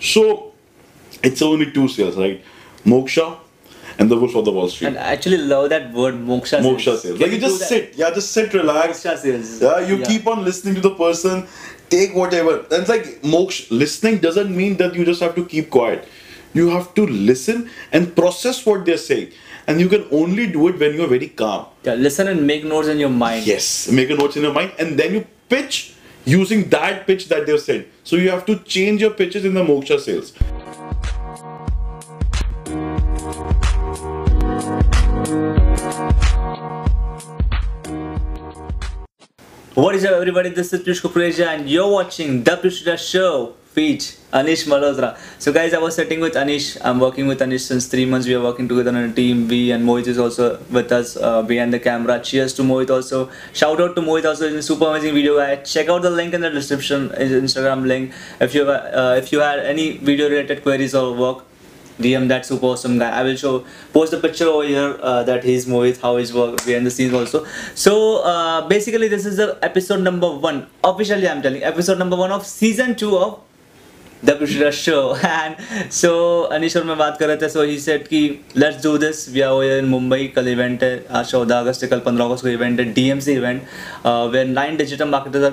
So it's only two sales, right? Moksha and the Wolf of the Wall Street. And I actually love that word moksha. Moksha sales. Like you just that? sit, yeah, just sit, relax. Moksha sales. Yeah, you keep on listening to the person, take whatever. And it's like moksha, listening doesn't mean that you just have to keep quiet. You have to listen and process what they're saying. And you can only do it when you're very calm. Yeah, listen and make notes in your mind. Yes, make a notes in your mind, and then you pitch using that pitch that they've said. So you have to change your pitches in the moksha sales. What is up, everybody? This is Piyush Kukreja, and you're watching the Piyush Show. Aneesh Malhotra. So, guys, I was sitting with Aneesh. I'm working with Aneesh since three months. We are working together on a team. We and Mohit is also with us uh, behind the camera. Cheers to Mohit also. Shout out to Mohit also. He's a super amazing video guy. Check out the link in the description. Instagram link. If you uh, if you had any video related queries or work, DM that super awesome guy. I will show post a picture over here uh, that he's Mohit, how he's work behind the scenes also. So uh, basically, this is the episode number one. Officially, I'm telling episode number one of season two of the बात कर रहे थे so ही set की let's do this we are here in Mumbai कल event है आज चौदह अगस्त से कल पंद्रह अगस्त को इवेंट है D M C event when nine digital marketers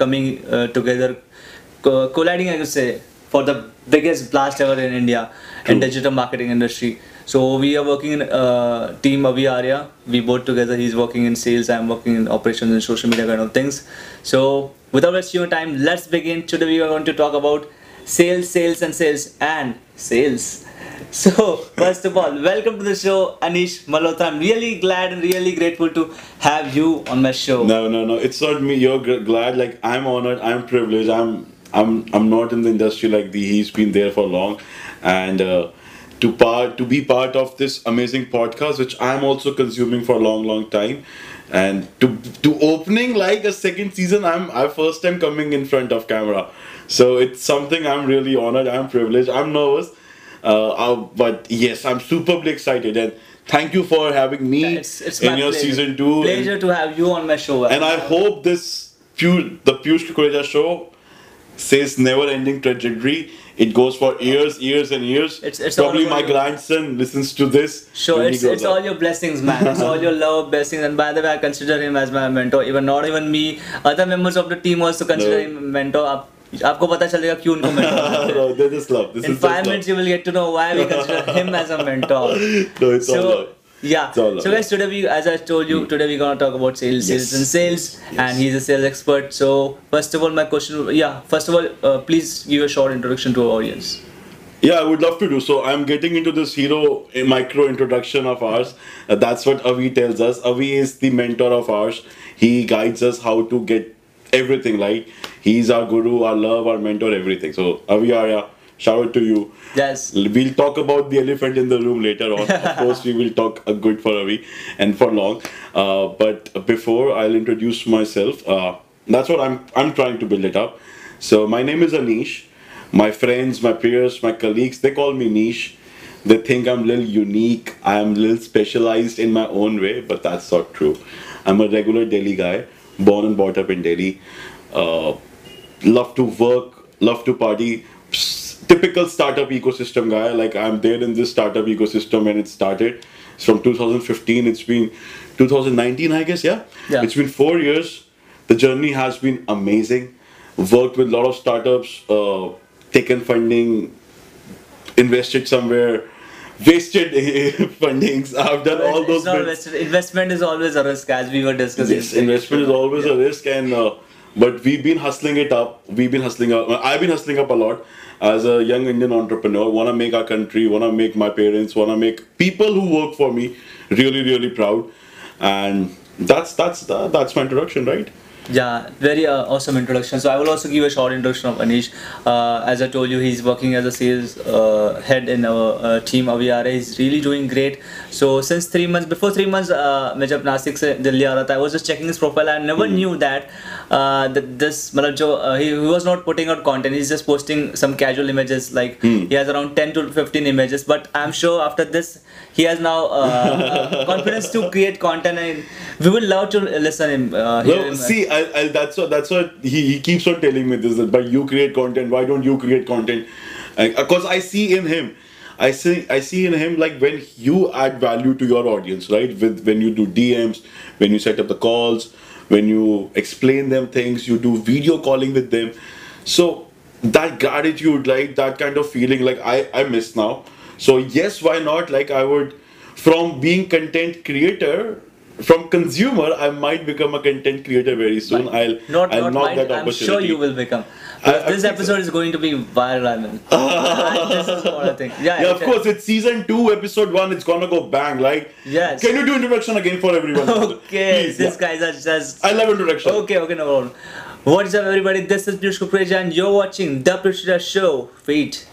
coming together colliding से for the biggest blast ever in India in digital marketing industry so we are working team अभी आ रहा we both together he is working in sales I working in operation in social media kind of things time let's begin to we want to talk about sales, sales, and sales and sales. So first of all, welcome to the show, Aneesh Malhotra. I'm really glad and really grateful to have you on my show. No, no, no. It's not me. You're glad. Like I'm honored. I'm privileged. I'm, I'm, I'm not in the industry like the. He's been there for long, and uh, to part to be part of this amazing podcast, which I'm also consuming for a long, long time, and to to opening like a second season. I'm I first time coming in front of camera, so it's something I'm really honored. I'm privileged. I'm nervous, uh, uh, but yes, I'm superbly excited and. Thank you for having me It's, it's in your pleasure. season two. Pleasure to have you on my show. And I hope this the Piyush Kukreja show says never ending trajectory. It goes for years, years and years. It's- it's Probably my grandson listens to this. Sure, it's, it's all your blessings, man. It's all your love, blessings. And by the way, I consider him as my mentor. Even not even me, other members of the team also consider No. him mentor. आप आपको पता चलेगा क्यों उनको mentor no, this is love. This In is just five love. minutes, you will get to know why we consider him as a mentor. No, it's all so love. yeah. It's all love. So guys, today we, as I told you, today we're gonna talk about sales, Yes. sales and sales, Yes. and he's a sales expert. So first of all, my question, yeah, first of all, uh, please give a short introduction to our audience. Yeah, I would love to do so. I'm getting into this hero uh, micro introduction of ours. Uh, that's what Avi tells us. Avi is the mentor of ours. He guides us how to get everything right. He's our guru, our love, our mentor, everything. So Avi Arya, shout out to you. Yes. We'll talk about the elephant in the room later on. of course, we will talk a good for Avi and for long. Uh, but before I'll introduce myself, uh, that's what I'm I'm trying to build it up. So my name is Aneesh. My friends, my peers, my colleagues, they call me Niche. They think I'm a little unique. I'm a little specialized in my own way, but that's not true. I'm a regular Delhi guy, born and brought up in Delhi. Uh, love to work, love to party. Psst, Typical startup ecosystem guy. Like I'm there in this startup ecosystem and it started. It's from 2015. It's been 2019, I guess. Yeah. Yeah. It's been four years. The journey has been amazing. Worked with a lot of startups. Uh, taken funding. Invested somewhere. Wasted fundings. I've done all It's those. not. Investment is always a risk, as we were discussing. Yes, investment is always a risk, and uh, but we've been hustling it up. We've been hustling up. Uh, I've been hustling up a lot as a young Indian entrepreneur. Want to make our country, want to make my parents, want to make people who work for me really, really proud, and that's that's that's my introduction, right? Yeah, very uh, awesome introduction. So I will also give a short introduction of Aneesh. Uh, as I told you, he's working as a sales uh, head in our uh, team Avi Arya. He's really doing great. So since three months, before three months, uh, मैं जब I was just checking his profile. I never mm. knew that uh, that this मतलब he, he was not putting out content. He's just posting some casual images. Like mm. he has around 10 to 15 images. But I'm sure after this, he has now uh, uh, confidence to create content, and we would love to listen him. Uh, No, him. see, I, I, that's what that's what he, he keeps on telling me this. But you create content. Why don't you create content? because I see in him, I see I see in him like when you add value to your audience, right? With when you do DMs, when you set up the calls, when you explain them things, you do video calling with them. So that gratitude, like that kind of feeling, like I I miss now. So yes, why not? Like I would, from being content creator. From consumer, I might become a content creator very soon. I'll Not, I'll not knock that I'm sure you will become. I- I this think so. episode is going to be viral, I mean. this is what I think. Yeah, Yeah, of course. It's season two, episode one. It's gonna go bang. Like, Yes. Can you do introduction again for everyone? Okay, Please, these yeah. guys are just. I love introduction. Okay, okay, no problem. What is up, everybody? This is Piyush Kukreja, and you're watching The Prishita Show. Feet.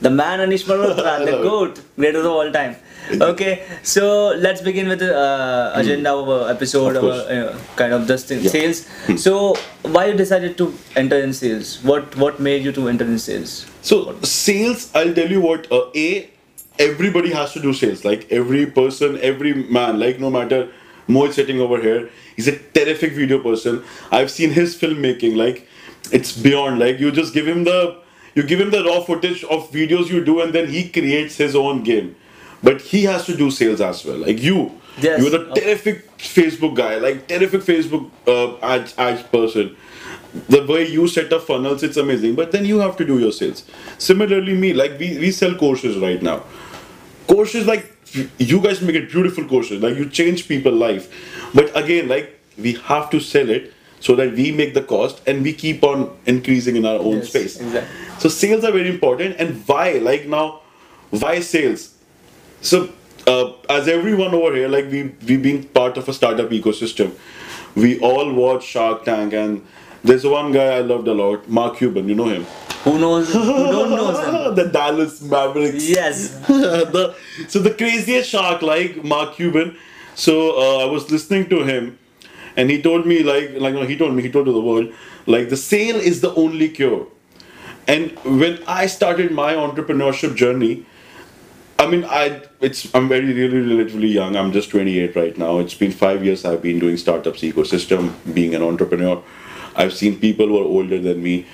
The man Aneesh Malhotra, the goat, greatest of all time. Okay, so let's begin with the uh, agenda of our episode, Of of course. our, uh, kind of this thing, Yeah. sales. So, why you decided to enter in sales? What what made you to enter in sales? So sales, I'll tell you what. Uh, a, everybody has to do sales. Like every person, every man. Like no matter Mohit sitting over here, he's a terrific video person. I've seen his filmmaking. Like it's beyond. Like you just give him the, you give him the raw footage of videos you do, and then he creates his own game. But he has to do sales as well. Like you, Yes. you're the terrific Facebook guy. Like terrific Facebook uh, ads ads person the way you set up funnels it's amazing but then you have to do your sales similarly me like we, we sell courses right now courses like you guys make it beautiful courses like you change people life but again like we have to sell it so that we make the cost and we keep on increasing in our own Yes, space exactly. So sales are very important and why like now why sales so uh, as everyone over here like we we being part of a startup ecosystem we all watch shark tank and there's one guy i loved a lot mark cuban you know him Who knows? Who don't know them? the dallas mavericks Yes. the, so the craziest shark like mark cuban so uh, i was listening to him and he told me like like no, he told me he told to the world like the sale is the only cure and when i started my entrepreneurship journey I mean, I it's I'm very really relatively young. I'm just 28 right now. It's been five years. I've been doing startups ecosystem, being an entrepreneur. I've seen people who are older than me.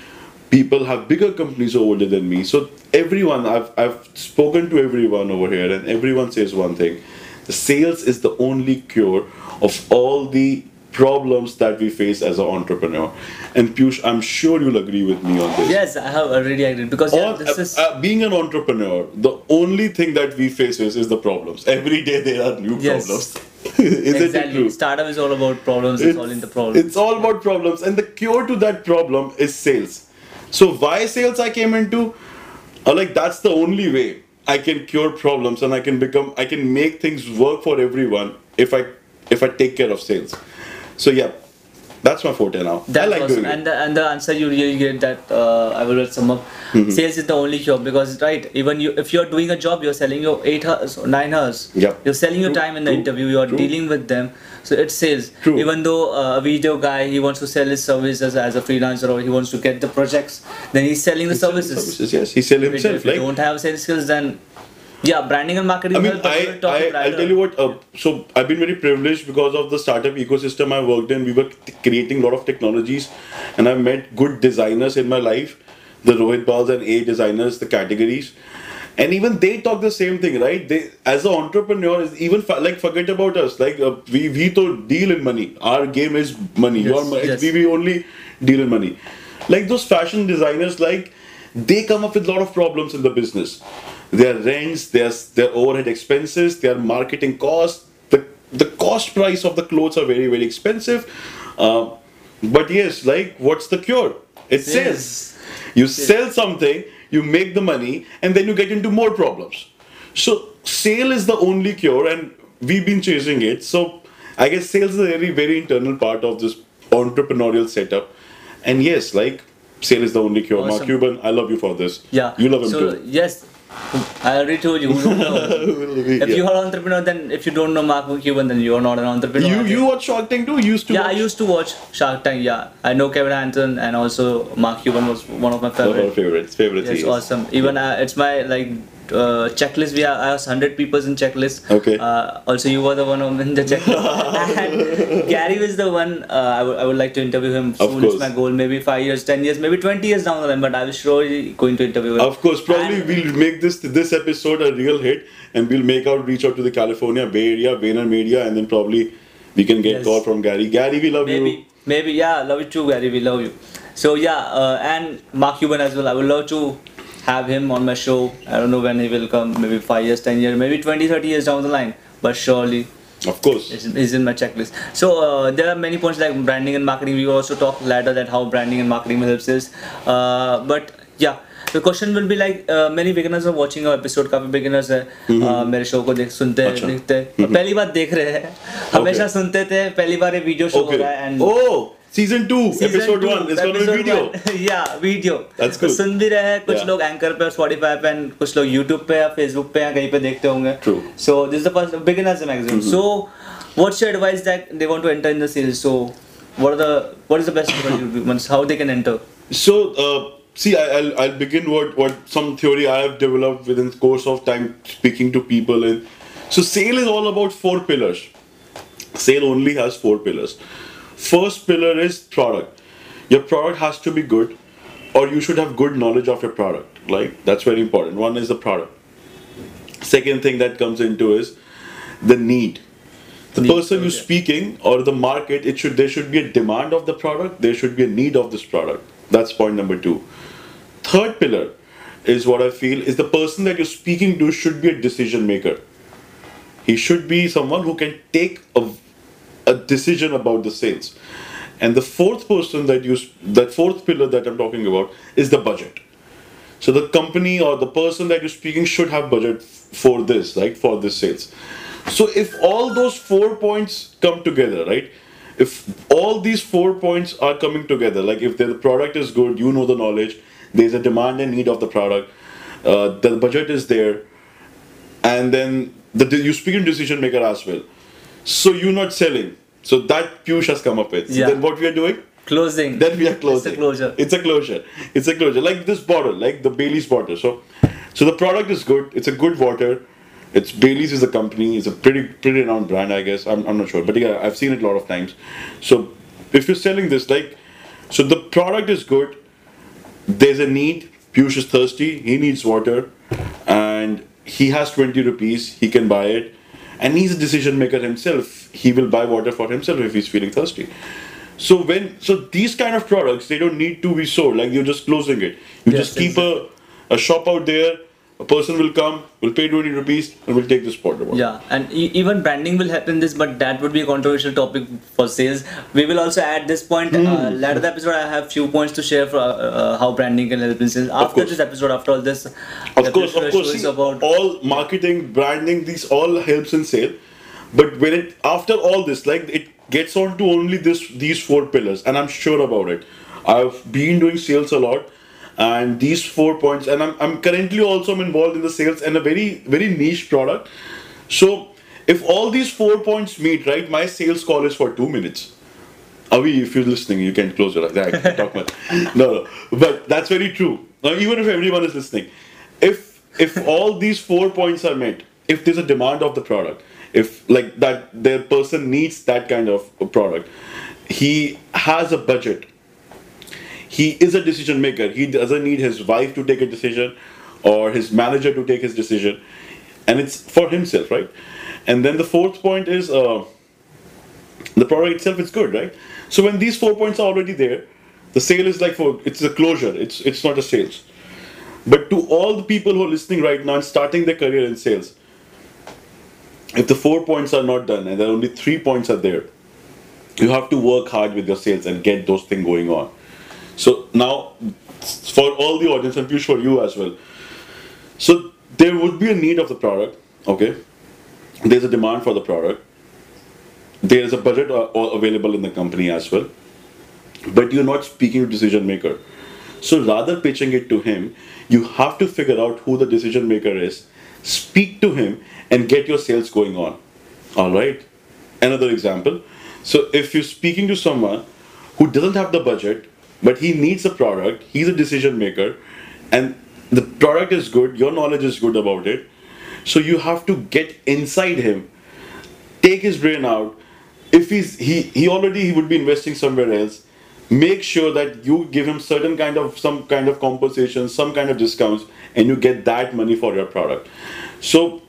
People have bigger companies who are older than me. So everyone, I've I've spoken to everyone over here, and everyone says one thing: the sales is the only cure of all the problems that we face as an entrepreneur. And Piyush, I'm sure you'll agree with me on this Yes, I have already agreed because yeah, all, this uh, is uh, being an entrepreneur, the only thing that we face is, is the problems. Every day there are new Yes. problems. Isn't it exactly. true? Startup is all about problems. It's, all in the problem. It's all about problems, and the cure to that problem is sales. So why sales I came into? Uh, like that's the only way I can cure problems, and I can become, I can make things work for everyone if I if I take care of sales. So yeah, that's my forte now. I like awesome. doing it. And the, and the answer you really get that uh, I will sum up. Mm-hmm. Sales is the only job because right, even you if you're doing a job, you're selling your eight hours or nine hours. Yep. You're selling your time in the true, interview. You're true. dealing with them. So it's sales. True. Even though uh, a video guy he wants to sell his services as a freelancer or he wants to get the projects, then he's selling the services. Services, yes, he sell If, himself. if you don't have sales skills, then yeah, branding and marketing. I mean, help, but we'll I, I, I'll tell you what. Uh, so I've been very privileged because of the startup ecosystem I worked in. We were creating a lot of technologies, and I've met good designers in my life. The Rohit Bals and A designers, the categories, and even they talk the same thing, right? They, as an entrepreneur, is even fa- like forget about us. Like uh, we we to deal in money. Our game is money. Your Yes, mo- yes. we, we only deal in money. Like those fashion designers, like they come up with a lot of problems in the business. Their rents, their their overhead expenses, their marketing costs, the the cost price of the clothes are very very expensive. Uh, but yes, like what's the cure? It Sales. says you sell something, you make the money, and then you get into more problems. So sale is the only cure, and we've been chasing it. So I guess sales is a very very internal part of this entrepreneurial setup. And yes, like sale is the only cure. Mark Cuban, I love you for this. Yeah. you love him so, too. Yes, I already told you. Who don't know. if Yeah. you are an entrepreneur, then if you don't know Mark Cuban, then you are not an entrepreneur. You you watch Shark Tank too? You used to yeah, I used to watch Shark Tank. Yeah, I know Kevin Anton and also Mark Cuban was one of my One of favorite. favorites. Favorites. Is. awesome. Even uh, it's my like uh, checklist. We have hundred people in checklist. Okay. Uh, also, you were the one in the checklist. and Gary was the one. Uh, I would I would like to interview him Of soon. course. It's my goal. Maybe five years, ten years, maybe twenty years down the line. But I was surely going to interview him. Of course, probably And- we'll make this this episode a real hit, and we'll make out reach out to the California Bay Area, VaynerMedia, and then probably we can get Yes. call from Gary. Gary, we love maybe you. maybe maybe yeah love you too gary we love you so yeah uh, and mark cuban as well i would love to have him on my show i don't know when he will come maybe 5 years 10 years maybe 20 30 years down the line but surely Of course. it's, it's in my checklist so uh, there are many points like branding and marketing we will also talk later that how branding and marketing helps us uh, but yeah the question will be like uh, many beginners are watching our episode काफी beginners है uh, मेरे show को देख सुनते हैं अच्छा। देखते हैं पहली बार देख रहे हैं हमेशा सुनते थे पहली बार ये वीडियो शो हो Okay. रहा है and Oh, season two, Season episode two, one. It's gonna be episode video. one. yeah, video. That's तो good. सुन भी रहे हैं कुछ Yeah. लोग एंकर पे Spotify पे and कुछ लोग YouTube पे या Facebook पे या कहीं पे देखते होंगे True. Mm-hmm. so this is the first beginners magazine so what's your advice that they want to enter in the sales so what are the what is the best advice how they can enter So, uh, see, I, I'll, I'll begin what, what some theory I have developed within the course of time speaking to people. And so, sale is all about four pillars. Sale only has four pillars. First pillar is product. Your product has to be good, or you should have good knowledge of your product. Like that's very important. One is the product. Second thing that comes into is the need the Need, person who's okay. speaking or the market it should there should be a demand of the product there should be a need of this product that's point number two third pillar is what i feel is the person that you're speaking to should be a decision maker he should be someone who can take a, a decision about the sales and the fourth person that you that fourth pillar that i'm talking about is the budget so the company or the person that you're speaking should have budget for this, right? For this sales. So if all those four points come together, right? If all these four points are coming together, like if the product is good, you know the knowledge, there's a demand and need of the product, uh, the budget is there, and then the, you speak in decision maker as well. So you're not selling. So that Piyush has come up with. So Yeah. then what we are doing? closing then we are closing. it's a closure It's a closure. It's a closure. Like this bottle, like the Bailley's bottle. So, so the product is good. It's a good water. It's Bailley's is a company. It's a pretty pretty renowned brand, I guess. I'm, I'm not sure, but yeah, I've seen it a lot of times. So, if you're selling this, like, so the product is good. There's a need. Piyush is thirsty. He needs water, and he has 20 rupees. He can buy it, and he's a decision maker himself. He will buy water for himself if he's feeling thirsty. So when so these kind of products they don't need to be sold like you're just closing it. You Yes, just keep a, a shop out there. A person will come, will pay 20 rupees, and will take this water. bottle. Yeah, and e- even branding will help in this, but that would be a controversial topic for sales. We will also add this point Hmm. uh, later the episode. I have few points to share for uh, uh, how branding can help in sales. After this episode, after all this, Of course, of course. See, about all marketing, branding, these all helps in sale. But when it after all this, like it gets on to only this these four pillars, and I'm sure about it. I've been doing sales a lot, and these four points, and I'm, I'm currently also involved in the sales and a very very niche product. So if all these four points meet, right, my sales call is for two minutes. Avi, if you're listening, you can close your eyes. I can talk much. No, no, but that's very true. Now, even if everyone is listening, if if all these four points are met, if there's a demand of the product, if like that the person needs that kind of product, he has a budget. He is a decision maker. He doesn't need his wife to take a decision or his manager to take his decision, and it's for himself, right? And then the fourth point is. Uh, the product itself is good, right? So when these four points are already there, the sale is like for it's a closure. It's it's not a sales. But to all the people who are listening right now and starting their career in sales, if the four points are not done and there are only three points are there, you have to work hard with your sales and get those things going on. So now, for all the audience and Piyush for you as well. So there would be a need of the product. Okay, there's a demand for the product. There is a budget uh, available in the company as well. But you're not speaking to decision maker. So rather pitching it to him you have to figure out who the decision maker is speak to him and get your sales going on. All right? Another example. So if you're speaking to someone who doesn't have the budget but he needs a product. He's a decision maker. And the product is good. Your knowledge is good about it. So you have to get inside him. Take his brain out. If he's he he already he would be investing somewhere else. Make sure that you give him certain kind of some kind of compensation some kind of discounts and you get that money for your product. So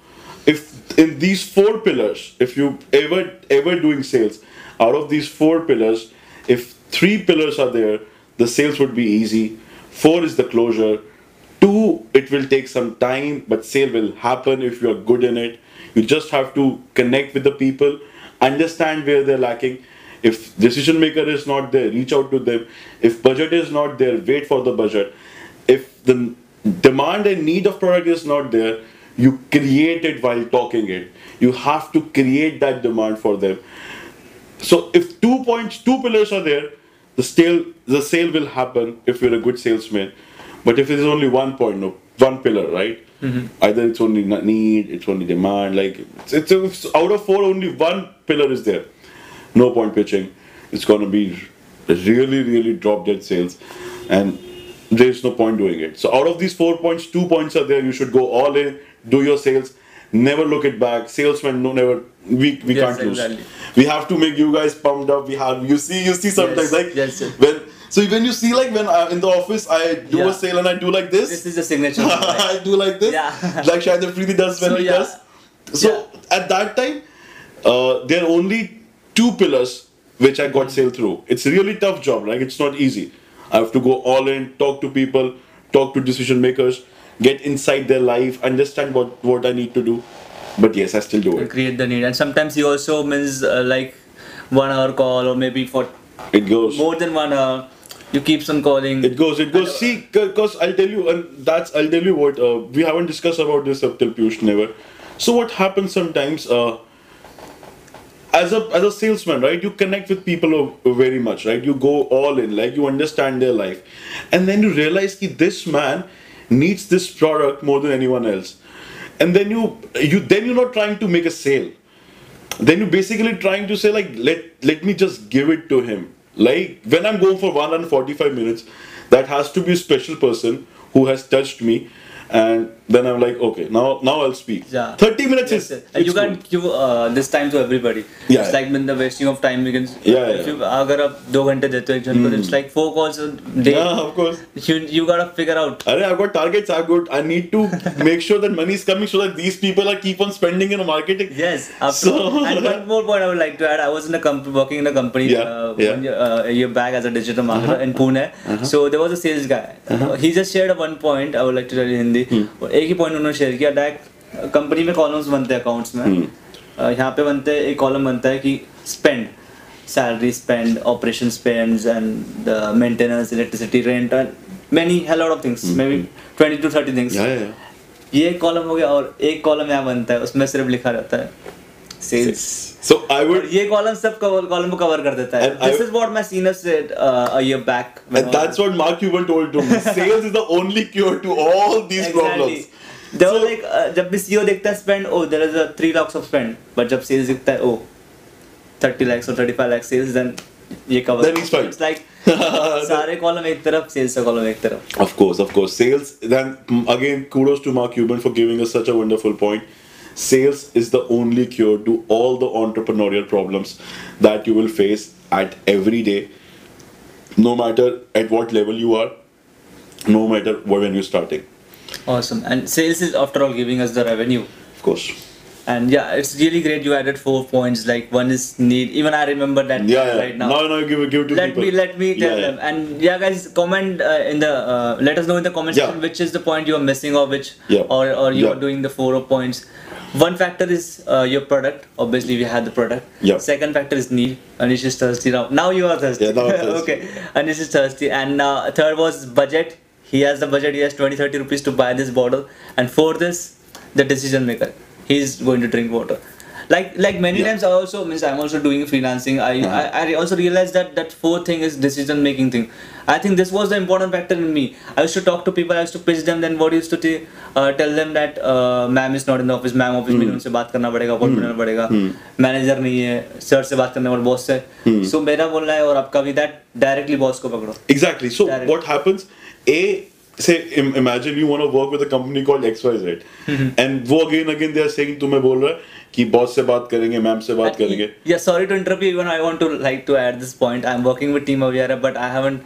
if in these four pillars if you ever ever doing sales out of these four pillars if three pillars are there the sales would be easy. Four is the closure. Two it will take some time but sale will happen if you are good in it. You just have to connect with the people understand where they're lacking. If decision maker is not there reach out to them. If budget is not there wait for the budget. If the demand and need of product is not there you create it while talking it. You have to create that demand for them. So if two points two pillars are there the sale the sale will happen if you're a good salesman. But if it is only one point no one pillar right? Mm-hmm. Either it's only need it's only demand like it's, it's, it's out of four only one pillar is there. No point pitching. It's going to be really really drop dead sales and there's no point doing it. So out of these four points two points are there. You should go all in do your sales never look it back salesmen no never we, we Yes, can't lose exactly. we have to make you guys pumped up we have you see you see sometimes Yes, like yes, yes. when so when you see like when I, in the office i do Yeah. a sale and i do like this This is the signature. I do like this, Yeah. like Shahid Afridi does when So, he yeah. does. So at that time, uh, there are only two pillars which I got sale through. It's a really tough job, like it's not easy. I have to go all in, talk to people, talk to decision makers, get inside their life, understand what what I need to do. But yes, I still do it. create the need and sometimes he also means uh, like one hour call or maybe for It goes. more than one hour you keeps on calling It goes, it goes. See, because I'll tell you, and that's I'll tell you what uh, we haven't discussed about this up till Piyush never. So what happens sometimes, uh, as a as a salesman, right? You connect with people very much, right? You go all in, like you understand their life, and then you realize that this man needs this product more than anyone else, and then you you then you're not trying to make a sale. Then you're basically trying to say like let let me just give it to him. Like when i'm going for 145 minutes that has to be a special person who has touched me and then i'm like okay now now i'll speak Yeah. 30 minutes Yes, is yes. And you it's can't give uh, this time to everybody. Yeah, It's yeah. like when the wasting of time we can. Yeah, If yeah. you अगर आप दो घंटे देते हो एक जन को, it's like four calls a day. yeah of course You you gotta figure out. Arre, I've got targets. I've got. I need to make sure that money is coming so that these people are keep on spending in marketing. Yes. After, So- and one more point I would like to add. I was in a company working in a company Yeah, uh, yeah. one year, uh, a year back as a digital marketer in Pune. So there was a sales guy. He just shared a one point. I would like to tell you Hindi. और एक ही point उन्होंने share किया direct company में columns बनते हैं accounts में। हम्म। यहाँ पे बनते हैं एक कॉलम बनता है कि spend salary spend operation spend and maintenance electricity rent and many hell of things maybe twenty to thirty things ये कॉलम हो गया और एक कॉलम यहाँ बनता है उसमें सिर्फ़ लिखा रहता है। sales so i would ye column sab column ko cover kar deta hai this I, is what my senior said uh, a year back and that's what mark cuban told to me sales is the only cure to all these exactly. problems They so, were like, uh, जब भी CEO देखता है spend oh there is three lakhs of spend but जब sales दिखता है oh thirty lakhs और thirty five lakhs sales then ये cover then it's fine like सारे कॉलम एक तरफ़ सेल्स का कॉलम एक तरफ़ of course of course sales then again kudos to Mark Cuban for giving us such a wonderful point Sales is the only cure to all the entrepreneurial problems that you will face at every day, no matter at what level you are, no matter when you're starting. awesome and sales is after all giving us the revenue Of course. And yeah, it's really great you added four points. Like one is need. Even I remember that Yeah, yeah. right now. No, no, give it, give it to let people. me let me tell Yeah, yeah. them. And yeah, guys, comment uh, in the uh, let us know in the comment Yeah. section which is the point you are missing or which Yeah. or or you Yeah. are doing the four points. One factor is uh, your product. Obviously, we had the product. Yeah. Second factor is need. Aneesh is thirsty now. Now you are thirsty. Yeah, now thirsty. okay. Aneesh is thirsty. And uh, third was budget. He has the budget. He has 20 30 rupees to buy this bottle. And fourth is the decision maker. He's going to drink water Like like many Yeah. times I also means I'm also doing freelancing. I, Uh-huh. I I also realized that that fourth thing is decision making thing. I think this was the important factor in me. I used to talk to people. I used to pitch them. Then what used to t- uh, tell them that uh, ma'am is not in the office. Ma'am office Hmm. में उनसे बात करना पड़ेगा, appointment लेना पड़ेगा. Manager नहीं है, sir से बात करना पड़ेगा, बॉस से. Hmm. So मेरा बोलना है और आपका भी that directly बॉस को पकड़ो. Exactly. So Direct. what happens? A say im- imagine you want to work with a company called XYZ and वो again again they are saying तुम्हें बोल रहा है कि बॉस से बात करेंगे मैम से बात करेंगे। या sorry to interview even I want to like to add this point I am working with team aware but I haven't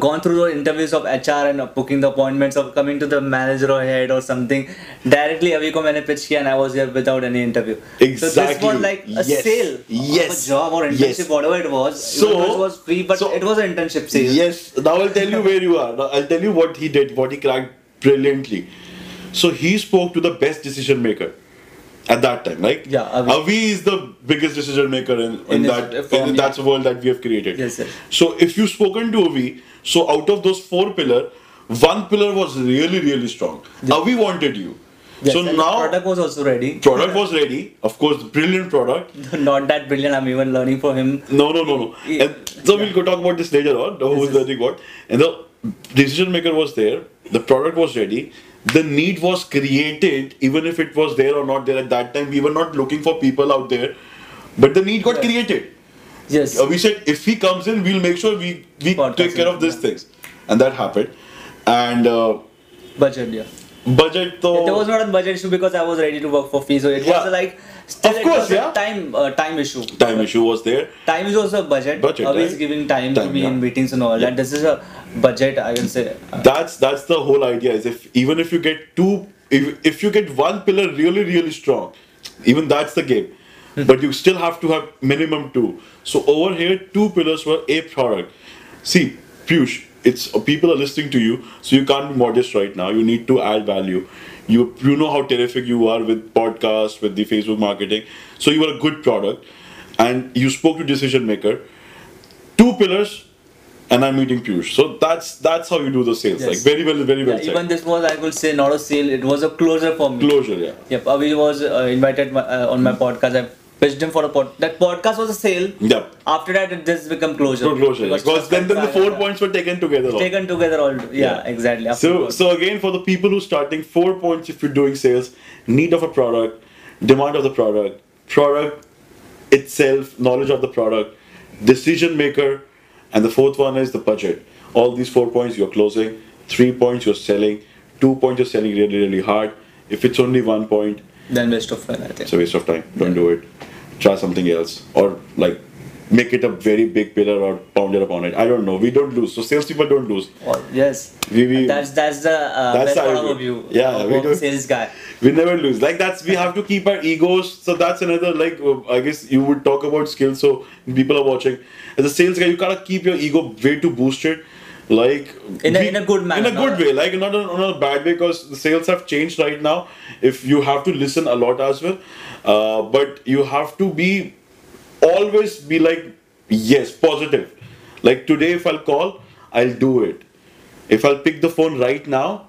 gone through the interviews of HR and booking the appointments of coming to the manager और head और something directly अभी को मैंने pitch किया and I was here without any interview so this was like a sales job और internship whatever it was so it was free but it was an internship sales now will tell you where you are now I will tell you what he did what he cracked brilliantly so he spoke to the best decision maker at that time. right? Yeah, Avi. Avi is the biggest decision maker in, in, In that form, in, yeah. that's a world that we have created. Yes, yes. So if you've spoken to Avi, so out of those four pillar, one pillar was really really strong. Avi wanted you. Yes, so now product was also ready. product was ready. Of course, brilliant product. Not that brilliant. I'm even learning from him. No, no, no, no. Yeah. And so we'll go talk about this later on. Who This is is- learning what? And the decision maker was there. The product was ready. The need was created, even if it was there or not there at that time. We were not looking for people out there, but the need got Yeah. created. Yes. Uh, we said if he comes in, we'll make sure we we Podcast take care of these things, and that happened. And uh, Budget, yeah. budget though. There was not a budget issue because I was ready to work for fee. So it Yeah. was like still Of course, yeah. time uh, time issue. time issue was there. Time is also a budget. Budget, Always right? giving time, to Time, be in meetings and all Yeah. that. This is a budget, I can say. That's that's the whole idea is if even if you get two if, if you get one pillar really really strong even that's the game but you still have to have minimum two so over here two pillars were a product see Piyush it's people are listening to you so you can't be modest right now you need to add value you you know how terrific you are with podcast with the facebook marketing so you are a good product and you spoke to decision maker two pillars and I'm meeting Piyush. So that's that's how you do the sales. Yes. Like very well, very well yeah, even this was, I could say, not a sale. It was a closure for me. Closure, yeah. Yep. Avi was uh, invited my, uh, on my podcast. I pitched him for a pod. That podcast was a sale. Yep. After that, it just become closure. Closure. yeah. Because then, then the four points were taken together. all. taken together all. Yeah, Yeah. exactly. After So that. so again for the people who starting four points if you're doing sales, need of a product, demand of the product, product itself, knowledge of the product, decision maker, and the fourth one is the budget. All these four points you're closing, three points you're selling, two points you're selling really, really hard. If it's only one point, then waste of fun, I think. it's a waste of time. Don't do it. Try something else. Or like make it a very big pillar or pound it upon it. I don't know. We don't lose. So salespeople don't lose. Oh, yes. We- we- that's that's the uh, That's best part of you. Yeah, of, we do. sales guy. We never lose. Like that's we have to keep our egos. So that's another like uh, I guess you would talk about skills. So people are watching. As a sales guy, you gotta keep your ego way too boosted. Like In a- we- in a good manner, In a good way, like not in a bad way, because the sales have changed right now. If you have to listen a lot as well, uh, but you have to be always be like yes, positive. Like today, if I'll call, I'll do it. If I'll pick the phone right now,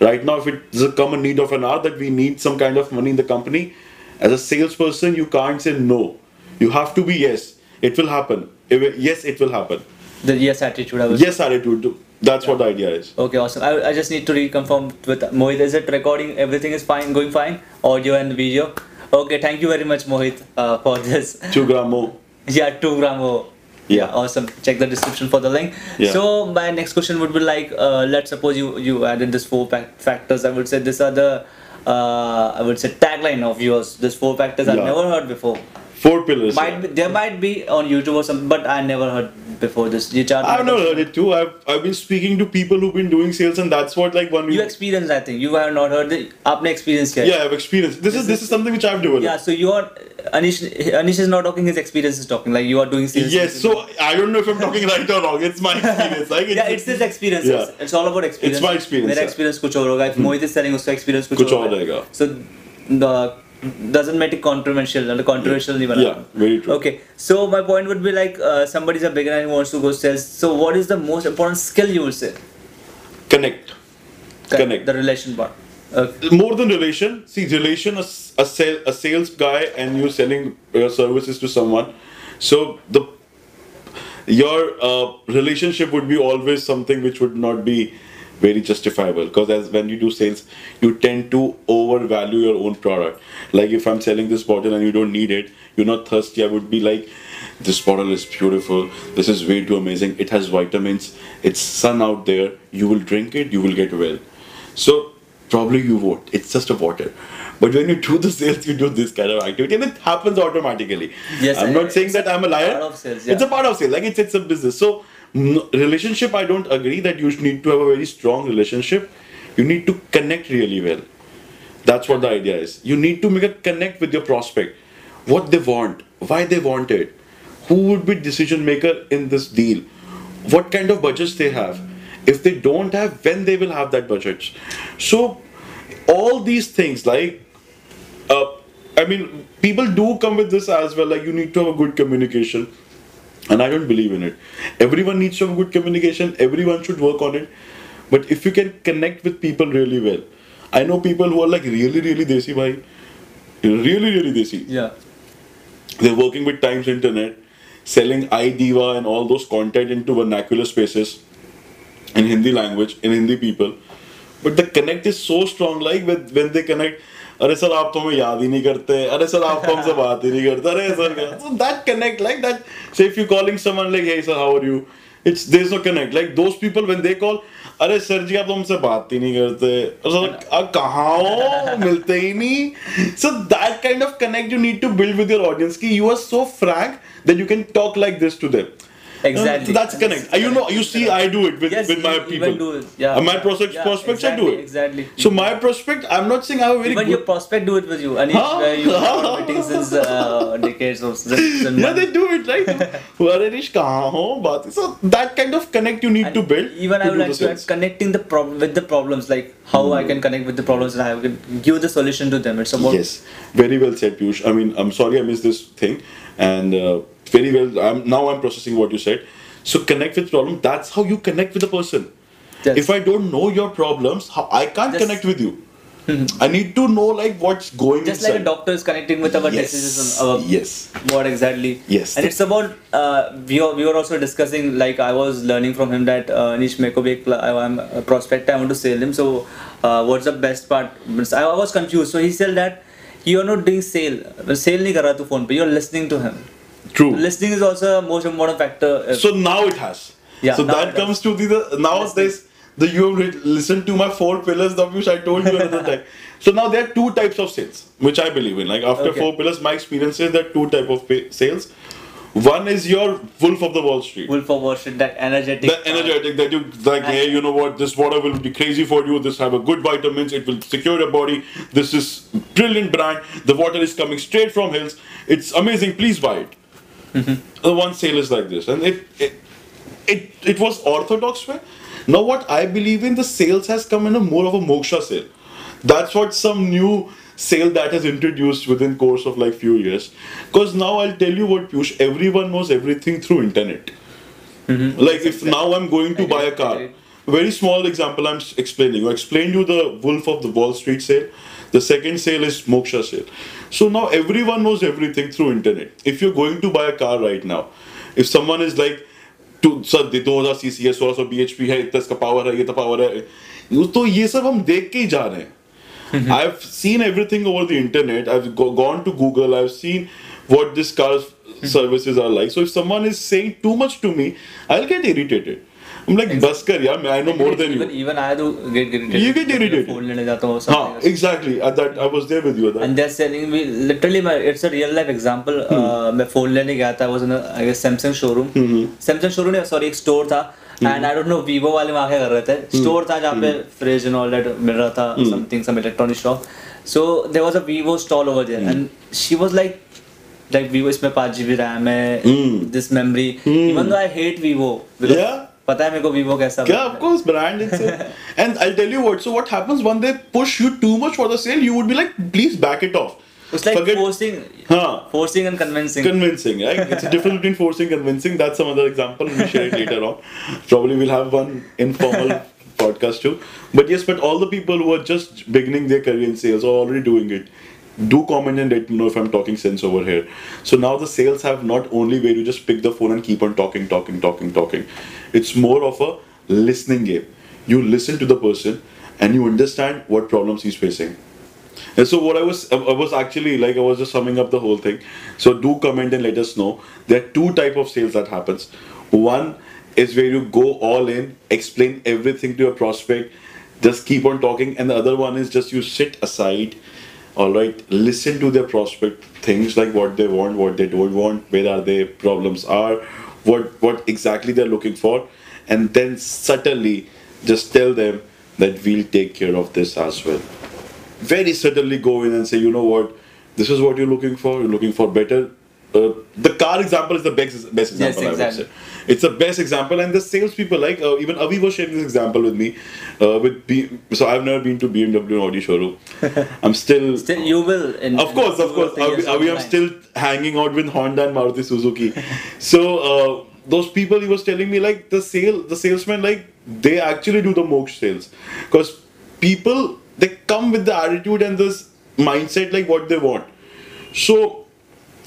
right now, if it's a common need of an hour that we need some kind of money in the company, as a salesperson, you can't say no. You have to be yes. It will happen. Yes, it will happen. The yes attitude. I was. Yes, attitude. That's what the idea is. Okay, awesome. I, I just need to reconfirm with Mohit. Is it recording? Everything is fine, going fine. Audio and video. Okay, thank you very much, Mohit, uh, for this. Two gram more. Yeah, two gram. oh. Yeah. awesome. Check the description for the link. Yeah. So my next question would be like, uh, let's suppose you you added this four factors. I would say these are the uh, I would say tagline of yours. These four factors I've never heard before. Four pillars. Might yeah. be, there might be on YouTube or something, but I never heard before this. I've never heard it too. I've, I've been speaking to people who've been doing sales, and that's what like one. You experience. I think. You have not heard. The, आपने experience किया. Yeah, I've experienced. This, this is, this is something which I've developed. Yeah, so you are Aneesh. Aneesh is not talking. His experience is talking. Like you are doing sales. Yes. So I don't know if I'm talking right or wrong. It's my experience. Like it's, yeah, it's this experience. Yeah. It's, all about experience. It's my experience. मेरा yeah. experience कुछ और होगा. If hmm. Mohit is selling, Also, experience कुछ, कुछ और रहेगा. So the doesn't make it controversial and controversial yeah. yeah very true okay so my point would be like uh, somebody's a beginner and wants to go sales so what is the most important skill you would say connect connect, connect. the relation part okay. more than relation see relation a, a, sale, a sales guy and you selling your services to someone so the your uh, relationship would be always something which would not be very justifiable. Because as when you do sales you tend to overvalue your own product. Like if i'm selling this bottle and you don't need it you're not thirsty i would be like this bottle is beautiful. This is way too amazing. It has vitamins. It's sun out there. You will drink it. You will get well. So probably you won't. It's just a water. But when you do the sales you do this kind of activity and it happens automatically. Yes, i'm not saying that i'm a liar. part of sales, it's a part of sales. Like it's it's a business. So no, relationship i don't agree that you need to have a very strong relationship. You need to connect really well. That's what the idea is. You need to make a connect with your prospect. What they want why they want it. Who would be decision maker in this deal? What kind of budgets they have? If they don't have when they will have that budget so all these things like uh, I mean, people do come with this as well. Like, you need to have a good communication, and I don't believe in it. Everyone needs to have good communication. Everyone should work on it. But if you can connect with people really well, I know people who are like really, really desi bhai, really, really desi. Yeah. They're working with Times Internet, selling iDiva and all those content into vernacular spaces in Hindi language, in Hindi people. But the connect is so strong, like when, when they connect, अरे sir आप तो हमें याद ही नहीं करते। अरे sir आप तो हमसे बात ही नहीं करते। अरे sir that connect like that say if you calling someone like hey sir how are you it's there is no connect like those people when they call अरे सर जी आप तो हमसे बात ही नहीं करते। सर कहाँ हो? मिलते ही नहीं। So that kind of connect you need to build with your audience कि you are so frank that you can talk like this to them Exactly. so that's connect. You know, you see, I do it with, Yes, with my people. do it. Yeah. Uh, my prospects, Yeah, prospects, I do it. exactly. So my prospect, I'm not saying I have a very Even good. your prospect do it with you. Aneesh, Huh? where you have meetings since uh, decades of since, since yeah, they do it right. Where Aneesh, ho? So that kind of connect you need to build. Even to I would like to add connecting the problem with the problems, like how I can connect with the problems and I can give the solution to them. It's about Yes, very well said, Piyush. I mean, I'm sorry I missed this thing, and uh, very well. I'm now I'm processing what you said. So connect with problem. That's how you connect with the person. Yes. If I don't know your problems, how I can't Just- connect with you. I need to know like what's going on. just inside. like a doctor is connecting with our Yes. diseases and our Yes. what exactly Yes. and it's about uh, we, were, we were also discussing like i was learning from him that uh, niche meko bhi I- i'm a prospect i want to sell him so uh, what's the best part i was confused so he said that you're not doing sale sale raha tu phone pe you're listening to him True. listening is also a most important factor uh, So now it has. Yeah, So that comes to the, the now Listening. there's the you have listened to my four pillars of which I told you another time. So now there are two types of sales which I believe in. Like after Okay. four pillars, my experience is there are two type of pay- sales. One is your Wolf of the Wall Street. wolf of wall street that energetic The energetic that you like, hey, you know what, this water will be crazy for you. This have a good vitamins. It will secure your body. This is brilliant brand. The water is coming straight from hills. It's amazing. Please buy it. Mm-hmm. The one sale is like this, and it it it, it was orthodox way. Now what I believe in, the sales has come in a more of a moksha sale. That's what some new sale that has introduced within course of like few years. Because now I'll tell you what, Piyush, everyone knows everything through internet. Like if now I'm going to buy a car, very small example I'm explaining. I explained you the Wolf of the Wall Street sale. The second sale is Moksha sale. So now everyone knows everything through internet. If you're going to buy a car right now, if someone is like, to sir they 2000 CC है 1600 bhp है इतना इसका power है ये तो power है ये- तो ये सब हम देख के ही जा रहे हैं I've seen everything over the internet. I've go- gone to Google. I've seen what this car's services are like. So if someone is saying too much to me, I'll get irritated. I'm like exactly. busker yeah man, I know more than you even, even I do get irritated you get irritated phone lene jata hu हाँ exactly at that I was there with you at that and they're selling me literally my it's a real life example Hmm. मैं phone लेने गया था I was in a I guess Samsung showroom Hmm. Samsung showroom नहीं sorry एक store था and I don't know Vivo वाले वहाँ क्या कर रहे थे स्टोर था जहाँ पे फ्रिज एंड ऑल दैट मिल रहा था something some electronic shop so there was a Vivo stall over there and she was like like Vivo इसमें पाँच जी बी रैम है this memory even though I hate Vivo पता है मेरे को Vivo कैसा of course, brand itself. and I'll tell you what. So what happens when they push you too much for the sale? You would be like, please back it off. it's like Forget- forcing Huh. forcing and convincing Convincing, right? It's a difference between forcing and convincing. That's some other example. We'll share it later on. Probably we'll have one informal podcast too. But yes, but all the people who are just beginning their career in sales are already doing it. Do comment and let me know if I'm talking sense over here. So now the sales have not only where you just pick the phone and keep on talking, talking, talking, talking. It's more of a listening game. you listen to the person and you understand what problems he's facing. And so what I was I was actually like I was just summing up the whole thing. So do comment and let us know. There are two type of sales that happens. One is where you go all in, explain everything to your prospect, just keep on talking, and the other one is just you sit aside, all right, listen to their prospect things like what they want, what they don't want, where are their problems are, what what exactly they're looking for, and then subtly just tell them that we'll take care of this as well very subtly go in and say, you know what, this is what you're looking for. You're looking for better. Uh, the car example is the best, best example. I would exactly. say it's the best example, and the salespeople like uh, even Avi was sharing this example with me. Uh, with B- so I've never been to BMW and Audi showroom. I'm still. Still, you will. In, Of course, of course. Avi, Avi, I'm still hanging out with Honda and Maruti Suzuki. so uh, those people he was telling me like the sale, the salesman like they actually do the moksha sales because people they come with the attitude and this mindset like what they want. So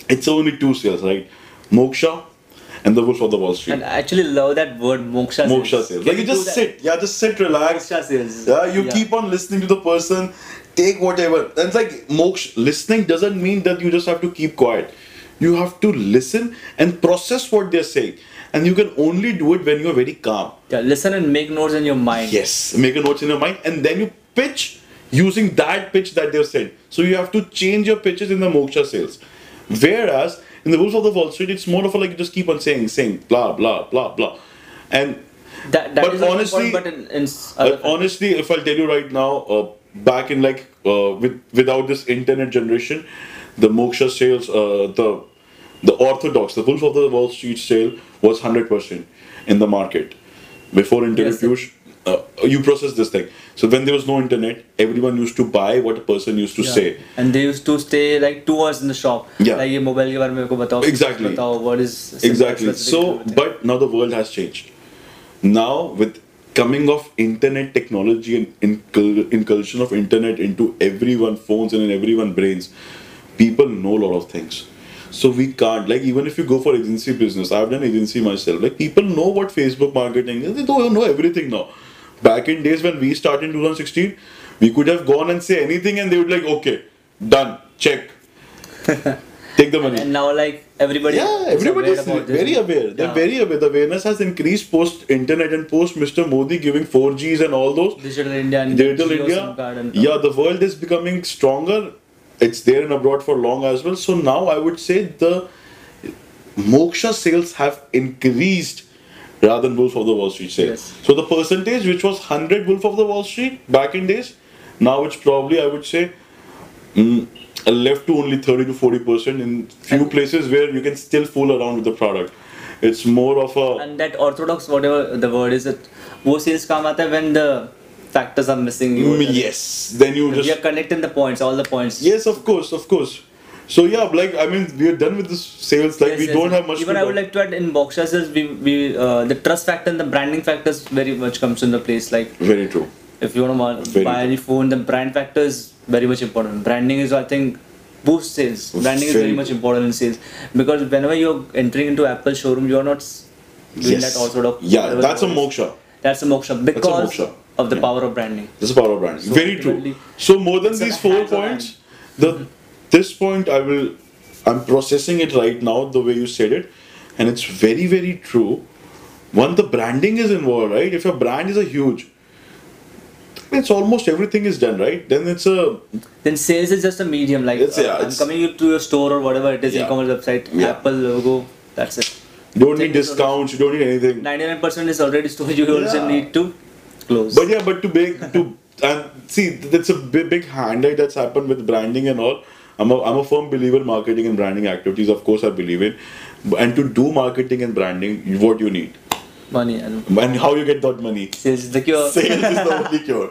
it's only two sales, right? Moksha and the Wolf of the Wall Street. And I actually love that word moksha. Moksha sales. Like you just that? sit, yeah, just sit, relax. Moksha sales. Yeah, you keep on listening to the person, take whatever. And it's like moksha. Listening doesn't mean that you just have to keep quiet. You have to listen and process what they're saying. And you can only do it when you're very calm. Yeah, listen and make notes in your mind. Yes, make a notes in your mind, and then you pitch using that pitch that they've said. So you have to change your pitches in the moksha sales. Whereas in the Wolf of the Wall Street, it's more of a like you just keep on saying, saying, blah, blah, blah, blah. And That, that But is honestly- but in, in uh, honestly, if I'll tell you right now, uh, back in like uh, with without this internet generation, the moksha sales, uh, the the orthodox, the Wolf of the Wall Street sale was hundred percent in the market before internet. Yes, you process this thing. So when there was no internet, everyone used to buy what a person used to yeah. say. And they used to stay like two hours in the shop. Yeah. Like, mobile ke mein ko batao, exactly. Batao, what is exactly. So, but now the world has changed. Now with coming of internet technology and incul- incursion of internet into everyone phones and in everyone brains, people know a lot of things. So we can't like even if you go for agency business, I've done agency myself. Like people know what Facebook marketing is. They don't know everything now Back in days when we started in 2016, we could have gone and say anything and they would like, okay, done, check. Take the money. and now like everybody. Yeah, is everybody is very aware. They're Yeah. very aware. The awareness has increased post internet and post Mr. Modi giving 4Gs and all those. Digital India and Digital India. Yeah, the world is becoming stronger. It's there and abroad for long as well. So now I would say the moksha sales have increased rather than Wolf of the Wall Street sales. Yes. So the percentage which was 100 Wolf of the Wall Street back in days, now it's probably I would say mm, left to only 30 to 40 percent in few And- places where you can still fool around with the product. It's more of a and that orthodox whatever the word is it वो sales काम आता है when the factors are missing you Mm, yes. Then you we are just connecting the points all the points yes, of course, of course. So yeah, like I mean, we are done with the sales. Like Yes, we yes, don't yes. have much. even I would like to add in Boxer sales we, we uh, the trust factor and the branding factors very much comes into place like Very true. if you want to Very buy any phone the brand factor is very much important branding is I think boost sales branding is Very very much important in sales because whenever you're entering into Apple showroom you're not s- doing Yes. that orthodox Yeah, that's a the is. moksha. that's a moksha because moksha. of the Yeah. power of branding This is power of branding. So Very true. So more than these four points, the this point I will I'm processing it right now the way you said it, and it's very very true. One, the branding is involved, right? If your brand is a huge, it's almost everything is done, right? Then it's a then sales is just a medium like It's- yeah, uh, I'm it's- coming to your store or whatever it is Yeah. e-commerce website Yeah. Apple logo that's it don't need discounts, you don't need anything. 99% is already stored you also Yeah. need to close But yeah, but to make to and see that's a big, big handout that's happened with branding and all. I'm a, I'm a firm believer marketing and branding activities. Of course, I believe in. And to do marketing and branding, what you need money and and how you get that money. sales is the cure Sales is the only cure.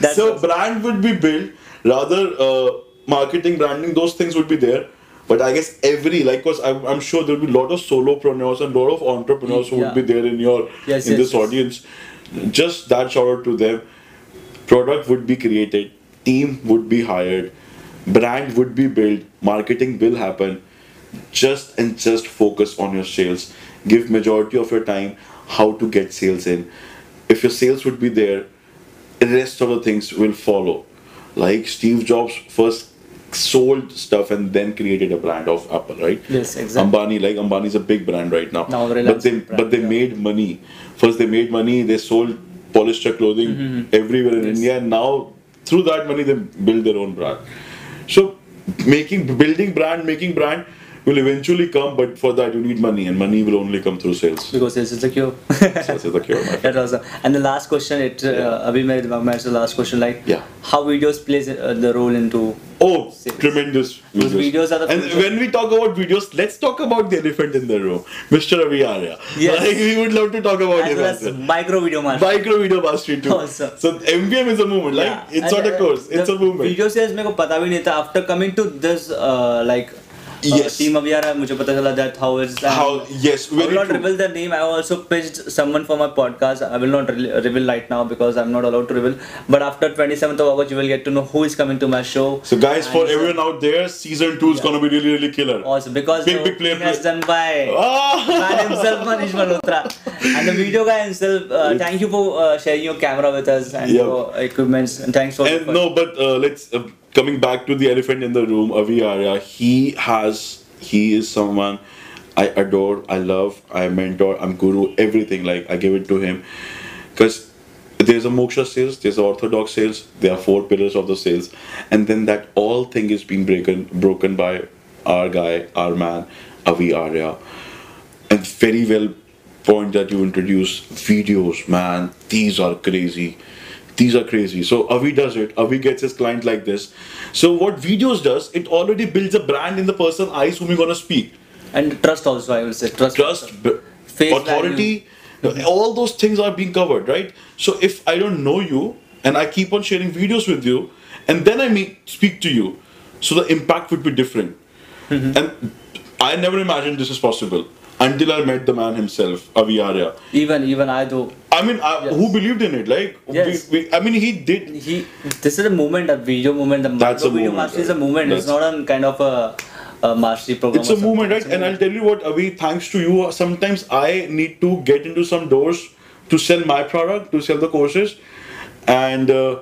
That's so awesome. brand would be built. Rather, uh, marketing, branding, those things would be there. But I guess every like, cause I'm, I'm sure there'll be a lot of solopreneurs and a lot of entrepreneurs who Yeah. would be there in your Yes, in yes, this yes. audience. Just that shout out to them. Product would be created, team would be hired, brand would be built, marketing will happen. Just and just focus on your sales. Give majority of your time how to get sales in. If your sales would be there, the rest of the things will follow. Like Steve Jobs first sold stuff and then created a brand of Apple, right? Yes, exactly. Ambani, like Ambani is a big brand right now. Now but they brand, but they yeah. made money. First they made money. They sold polyester clothing Mm-hmm. everywhere in India. And now through that money they build their own brand. So making, building brand, making brand will eventually come, but for that you need money, and money will only come through sales. Because sales is the cure. sales is the cure. That was awesome. and the last question. It uh, yeah. uh, Abhi, my, my last question. Like, yeah. how videos plays uh, the role into Oh, oh Six. tremendous videos. Those videos are the And when we talk about videos, let's talk about the elephant in the room, Mr. Avi Arya. Yes. Like, we would love to talk about it. Micro video mastery. Micro video mastery too. So MVM is a movement, like yeah. it's and, not a course, uh, it's a movement. Video sales मेरे को पता भी after coming to this uh, like Yes. team of Yara, है मुझे पता चला that how is that How yes, I will not true. reveal the name. I also pitched someone for my podcast. I will not re- reveal right now because I'm not allowed to reveal. But after 27th of August, you will get to know who is coming to my show. So guys, for And, for everyone out there, season two is gonna be really, really killer. Awesome because Big, big player, has done by oh. man himself, Manish Malhotra, and the video guy himself. Uh, thank you for uh, sharing your camera with us and Yeah. your equipments, and thanks for. And no, but uh, let's uh, coming back to the elephant in the room, Avi Arya. He has, he is someone I adore, I love, I mentor, I'm guru, everything. Like I give it to him, because there's a moksha sales, there's a orthodox sales. There are four pillars of the sales, and then that all thing is being broken, broken by our guy, our man, Avi Arya, and very well point that you introduce videos, man. These are crazy. These are crazy. So Avi does it. Avi gets his client like this. So what videos does, it already builds a brand in the person eyes whom you're gonna speak. and trust also, I will say trust. Trust, authority, all those things are being covered, right? So if I don't know you and I keep on sharing videos with you, and then I meet speak to you, so the impact would be different. Mm-hmm. And I never imagined this is possible until I met the man himself, Avi Arya. Even even I do. I mean, I, Yes. who believed in it? Like, Yes. we, we, I mean, he did. He this is a movement, a video movement. The That's a video movement, mastery is a right? movement. It's not That's- a kind of a, a mastery program. It's a movement, right? And I'll tell you what, Avi, thanks to you, sometimes I need to get into some doors to sell my product, to sell the courses, and uh,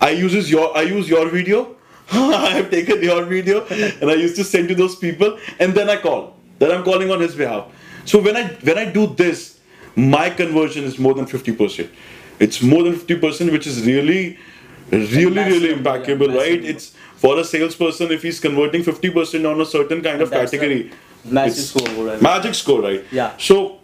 I uses your I use your video. I have taken your video and I used to send to those people, and then I call. Then I'm calling on his behalf. So when I when I do this, my conversion is more than fifty percent. It's more than fifty percent, which is really, really, really impeccable, right? It's for a salesperson if he's converting fifty percent on a certain kind of category. it's score, right? Magic score, right? Yeah. So,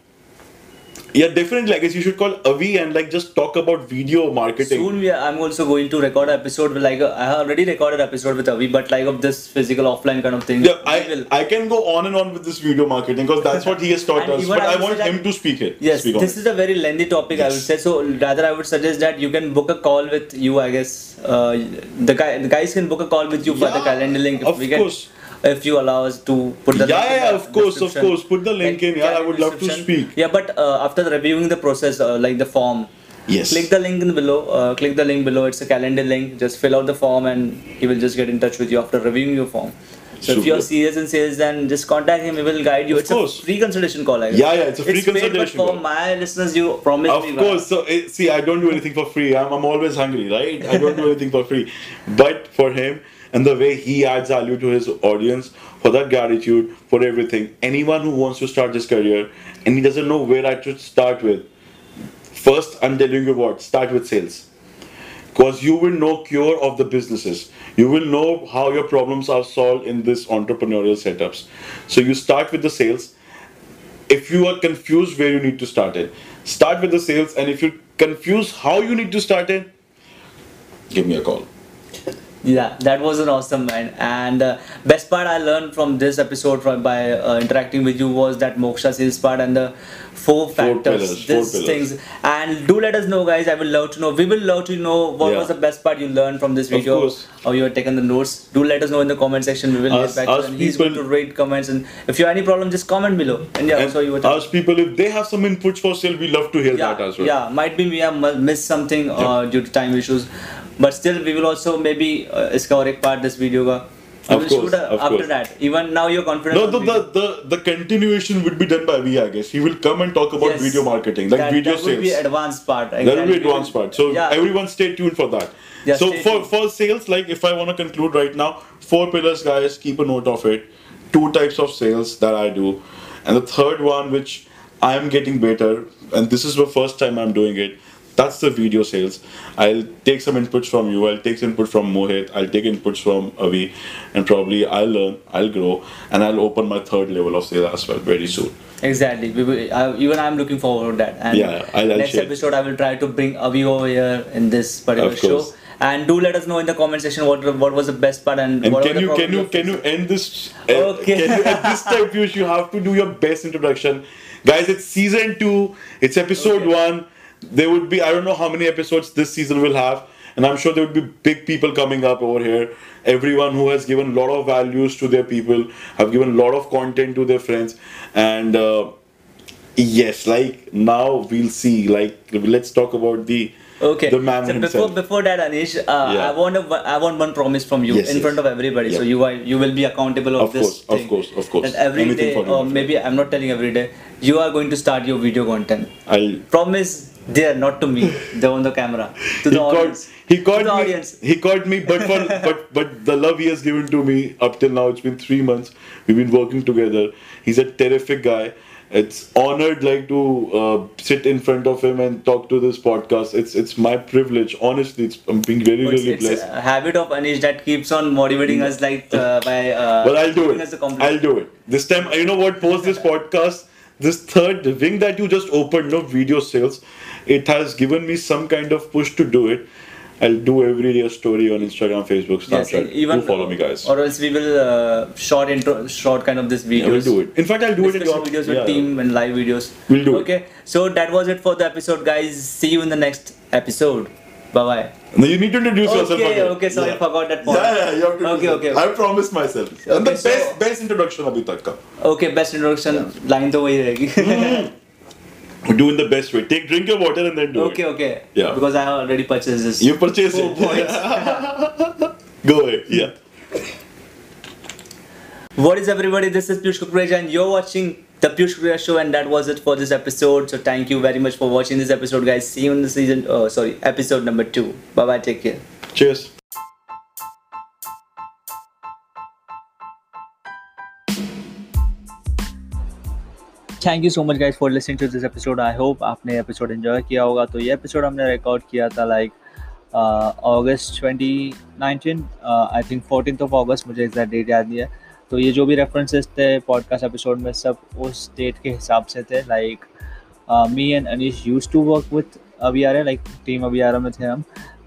yeah, definitely. I guess you should call Avi and like just talk about video marketing. Soon we are, I'm also going to record an episode with like I already recorded episode with Avi, but like of this physical offline kind of thing. Yeah, I, will- I can go on and on with this video marketing because that's what he has taught us. But I I want him to speak it. Yes, speak this it. is a very lengthy topic. I would say so. Rather, I would suggest that you can book a call with you. I guess uh, the guy, the guys can book a call with you for the calendar link. Of we course. If you allow us to put the Yeah, link in yeah, of course, of course. Put the link in, yeah, I would love to speak. Yeah, but uh, after reviewing the process, uh, like the form. Yes. Click the link in below. Uh, click the link below. It's a calendar link. Just fill out the form, and he will just get in touch with you after reviewing your form. So if you're serious in sales, then just contact him. He will guide you. Of it's course. a free consultation call. I guess. Yeah, yeah, it's a free it's consultation paid, but for call. my listeners, you promise Of me. man. course. So eh, see, I don't do anything for free. I'm, I'm always hungry, right? I don't do anything for free. But for him and the way he adds value to his audience, for that gratitude, for everything. Anyone who wants to start this career and he doesn't know where I should start with, first I'm telling you what, start with sales. Because you will know cure of the businesses. You will know how your problems are solved in this entrepreneurial setups. So you start with the sales if you are confused where you need to start it start with the sales and if you're confused how you need to start it give me a call Yeah, that was an awesome man. And uh, best part I learned from this episode from, by uh, interacting with you was that moksha sales part and the four factors, pillars, four pillars. things. And do let us know, guys. I will love to know. We will love to know what Yeah. was the best part you learned from this video. or you have taken the notes. Do let us know in the comment section. We will get back to. And he's going to rate comments. And if you have any problem, just comment below. And yeah, and so you were ask people if they have some inputs for sale we love to hear yeah, that as well yeah, might be we have missed something uh, due to time issues, but still we will also maybe uh, इसका और एक part this video का You Of will course, shoot uh, of after course. that. Even now you're confident. No, on the, video. the, the, the continuation would be done by me, I guess. He will come and talk about Yes. video marketing, like that, video that sales. would be advanced part. that will be exactly. advanced part. So yeah. everyone stay tuned for that. Yeah, so stay for, tuned. for sales, like if I want to conclude right now, four pillars, guys, keep a note of it. Two types of sales that I do. And the third one, which I am getting better, and this is the first time I'm doing it, that's the video sales. I'll take some inputs from you, I'll take some input from Mohit, I'll take inputs from Avi, and probably I'll learn, I'll grow, and I'll open my third level of sales as well very soon. Exactly. Will, I, even I'm looking forward to that. And Yeah, I'll- I'll next share. episode, I will try to bring Avi over here in this particular Of show. And do let us know in the comment section what what was the best part and, And what can you can you can you end this? Okay. Can you, at this time, Piyush, you have to do your best introduction, guys. It's season two. It's episode Okay. one. There would be I don't know how many episodes this season will have, and I'm sure there would be big people coming up over here. Everyone who has given a lot of values to their people, have given a lot of content to their friends, and uh, yes, like now we'll see. Like let's talk about the Okay. the man so himself. before before that, Aneesh, uh, Yeah. I want a, I want one promise from you Yes, in yes. front of everybody. So you are you will be accountable of, this. Of this course, of thing. course, of course. That every Anything day, or maybe I'm not telling every day. You are going to start your video content. I'll Promise there, not to me, the on the camera, to the he caught audience. he to caught the me audience. he caught me but for but but the love he has given to me up till now it's been three months. We've been working together. He's a terrific guy. It's honored like to uh, sit in front of him and talk to this podcast. It's it's my privilege. Honestly it's, i'm being very It's, really it's blessed. a habit of Aneesh that keeps on motivating us like uh, by uh, but i'll do it. I'll do it. This time you know what? Post this podcast this third wing that you just opened no video sales it has given me some kind of push to do it I'll do every day a story on Instagram, Facebook, Yes, Snapchat. even do follow me, guys. Or else we will uh, short intro, short kind of this videos. Yeah, we'll do it. In fact, I'll do it in discussion your videos with yeah. team and live videos. We'll do it. Okay, so that was it for the episode, guys. See you in the next episode. Bye bye. No, you need to introduce yourself Okay, again. okay, sorry, yeah. forgot that part. Yeah, yeah, you have to. Okay, do okay. that. I promised myself. and the Okay, so- best, best introduction abhi tak ka. Okay, best introduction line तो वही रहेगी. Do in the best way. Take drink your water and then do okay, it. okay. Okay. Yeah. Because I already purchased this. You purchase Four it. points. Go ahead. Yeah. What is everybody? This is Piyush Kukreja and you're watching the Piyush Kukreja show and that was it for this episode. So thank you very much for watching this episode guys. See you in the season, oh sorry, episode number 2. Bye bye, take care. Cheers. Thank you so much guys for listening to this episode I hope आपने episode enjoy किया होगा। तो ये episode हमने record किया था like August twenty nineteen I think fourteen of August मुझे exact date याद नहीं है। तो ये जो भी रेफरेंसेस थे पॉडकास्ट एपिसोड में, सब उस डेट के हिसाब से थे। Like me and Anish use to work with अभी आ रहे लाइक टीम अभी आ रहा में थे हम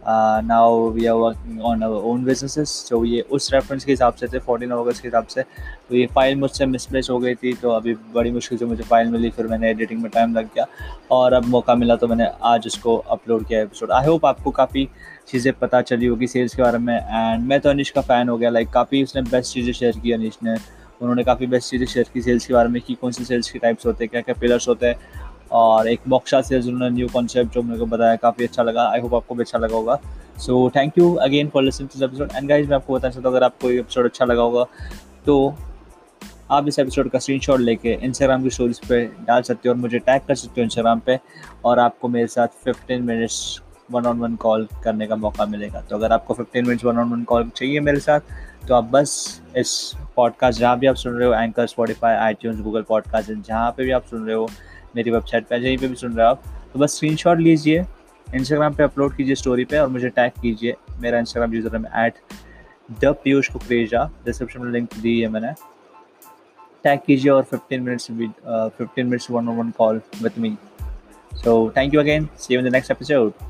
now we are working on our own businesses तो ये उस रेफरेंस के हिसाब से थे फोर्टीन अगस्त के हिसाब से। तो ये फ़ाइल मुझसे मिसप्लेस हो गई थी तो अभी बड़ी मुश्किल से मुझे फ़ाइल मिली, फिर मैंने एडिटिंग में टाइम लग गया। और अब मौका मिला तो मैंने आज उसको अपलोड किया एपिसोड आई होप आपको काफ़ी चीज़ें पता चली होगी सेल्स के बारे में। एंड मैं तो अनिश का फ़ैन हो गया लाइक काफ़ी उसने बेस्ट चीज़ें शेयर की अनिश ने। उन्होंने काफ़ी बेस्ट चीज़ें शेयर की सेल्स के बारे में, कि कौन से सेल्स के टाइप्स होते हैं क्या क्या पिलर्स होते हैं। और एक बॉक्सा सेल्स उन्होंने न्यू कॉन्सेप्ट जो मेरे को बताया, काफ़ी अच्छा लगा। आई होप आपको भी अच्छा लगा होगा। So thank you again for listening to episode and guys मैं आपको बताना चाहता हूँ, अगर आपको ये एपिसोड अच्छा लगा होगा तो आप इस एपिसोड का स्क्रीनशॉट लेके इंस्टाग्राम की स्टोरीज पे डाल सकते हो और मुझे टैग कर सकते हो इंस्टाग्राम पे और आपको मेरे साथ 15 minutes one on one call करने का मौका मिलेगा। तो अगर आपको 15 minutes one on one call चाहिए मेरे साथ तो आप बस इस पॉडकास्ट जहाँ भी आप सुन रहे हो एंकर स्पॉटिफाई आई गूगल पॉडकास्ट जहाँ पे भी आप सुन रहे हो मेरी वेबसाइट पर जहीं पे भी सुन रहे हो आप। तो बस स्क्रीनशॉट लीजिए इंस्टाग्राम पे अपलोड कीजिए स्टोरी पे और मुझे टैग कीजिए। मेरा इंस्टाग्राम यूज़र है at the Piyush Kukreja description में लिंक दी है मैंने। टैग कीजिए और 15 minutes fifteen minutes one one call with me so thank you again see you in the next episode